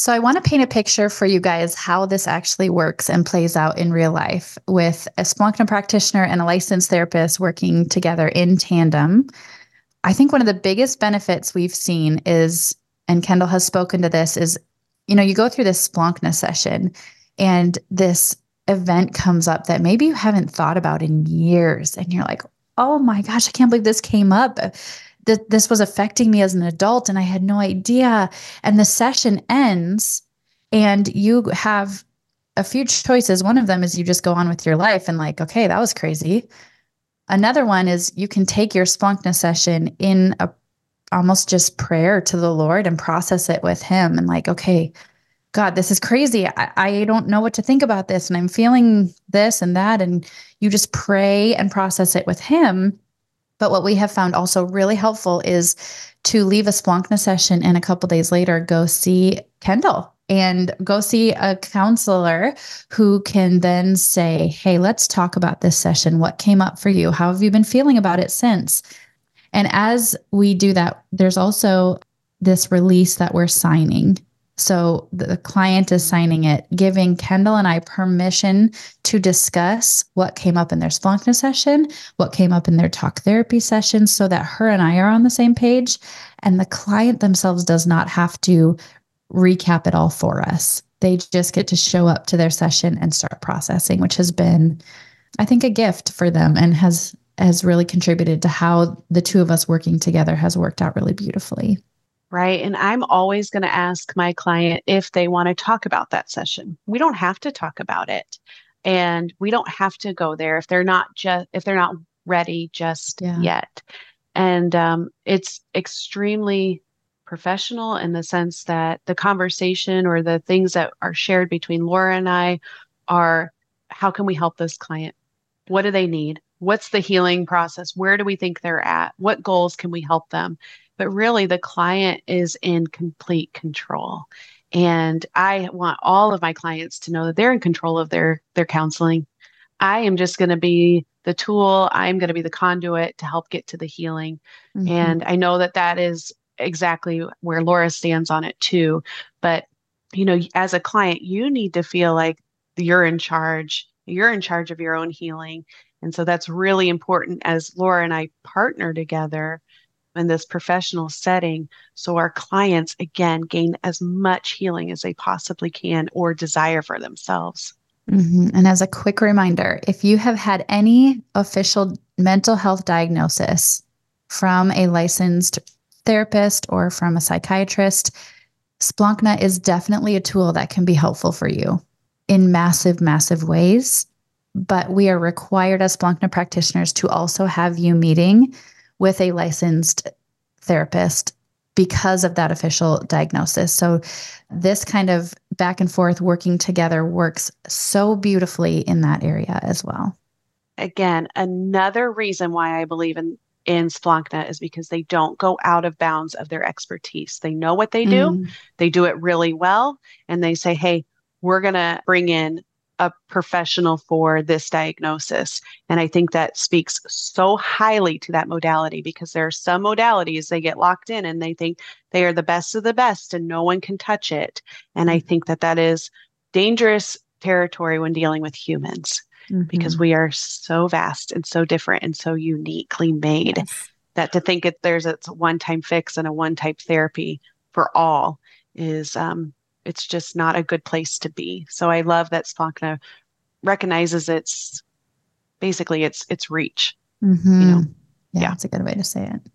So, I want to paint a picture for you guys how this actually works and plays out in real life with a Splankna practitioner and a licensed therapist working together in tandem. I think one of the biggest benefits we've seen is, and Kendal has spoken to this, is you know, you go through this Splankna session and this event comes up that maybe you haven't thought about in years. And you're like, oh my gosh, I can't believe this came up that this was affecting me as an adult and I had no idea. And the session ends and you have a few choices. One of them is you just go on with your life and like, okay, that was crazy. Another one is you can take your Splankna session in a almost just prayer to the Lord and process it with him and like, okay, God, this is crazy. I, I don't know what to think about this. And I'm feeling this and that. And you just pray and process it with him. But what we have found also really helpful is to leave a Splankna session and a couple days later go see Kendal and go see a counselor who can then say, Hey, let's talk about this session. What came up for you? How have you been feeling about it since? And as we do that, there's also this release that we're signing so the client is signing it, giving Kendal and I permission to discuss what came up in their Splankna session, what came up in their talk therapy session, so that her and I are on the same page. And the client themselves does not have to recap it all for us. They just get to show up to their session and start processing, which has been, I think, a gift for them and has has really contributed to how the two of us working together has worked out really beautifully right? And I'm always going to ask my client if they want to talk about that session. We don't have to talk about it. And we don't have to go there if they're not just if they're not ready just yeah. yet. And um, it's extremely professional in the sense that the conversation or the things that are shared between Laura and I are how can we help this client? What do they need? What's the healing process? Where do we think they're at? What goals can we help them? but really the client is in complete control. And I want all of my clients to know that they're in control of their their counseling. I am just going to be the tool. I'm going to be the conduit to help get to the healing. Mm-hmm. And I know that that is exactly where Laura stands on it too. But you know, as a client, you need to feel like you're in charge. You're in charge of your own healing. And so that's really important as Laura and I partner together in this professional setting so our clients again gain as much healing as they possibly can or desire for themselves. Mm-hmm. And as a quick reminder, if you have had any official mental health diagnosis from a licensed therapist or from a psychiatrist, Splankna is definitely a tool that can be helpful for you in massive, massive ways. But we are required as Splankna practitioners to also have you meeting with a licensed therapist because of that official diagnosis. So, this kind of back and forth working together works so beautifully in that area as well. Again, another reason why I believe in in Splankna is because they don't go out of bounds of their expertise. They know what they do, mm. they do it really well, and they say, hey, we're going to bring in a professional for this diagnosis. And I think that speaks so highly to that modality because there are some modalities they get locked in and they think they are the best of the best and no one can touch it. And I think that that is dangerous territory when dealing with humans mm-hmm. because we are so vast and so different and so uniquely made yes. that to think that there's a one time fix and a one type therapy for all is um, it's just not a good place to be. So I love that Splankna recognizes its basically its its reach. Mm-hmm. You know? yeah, yeah, that's a good way to say it.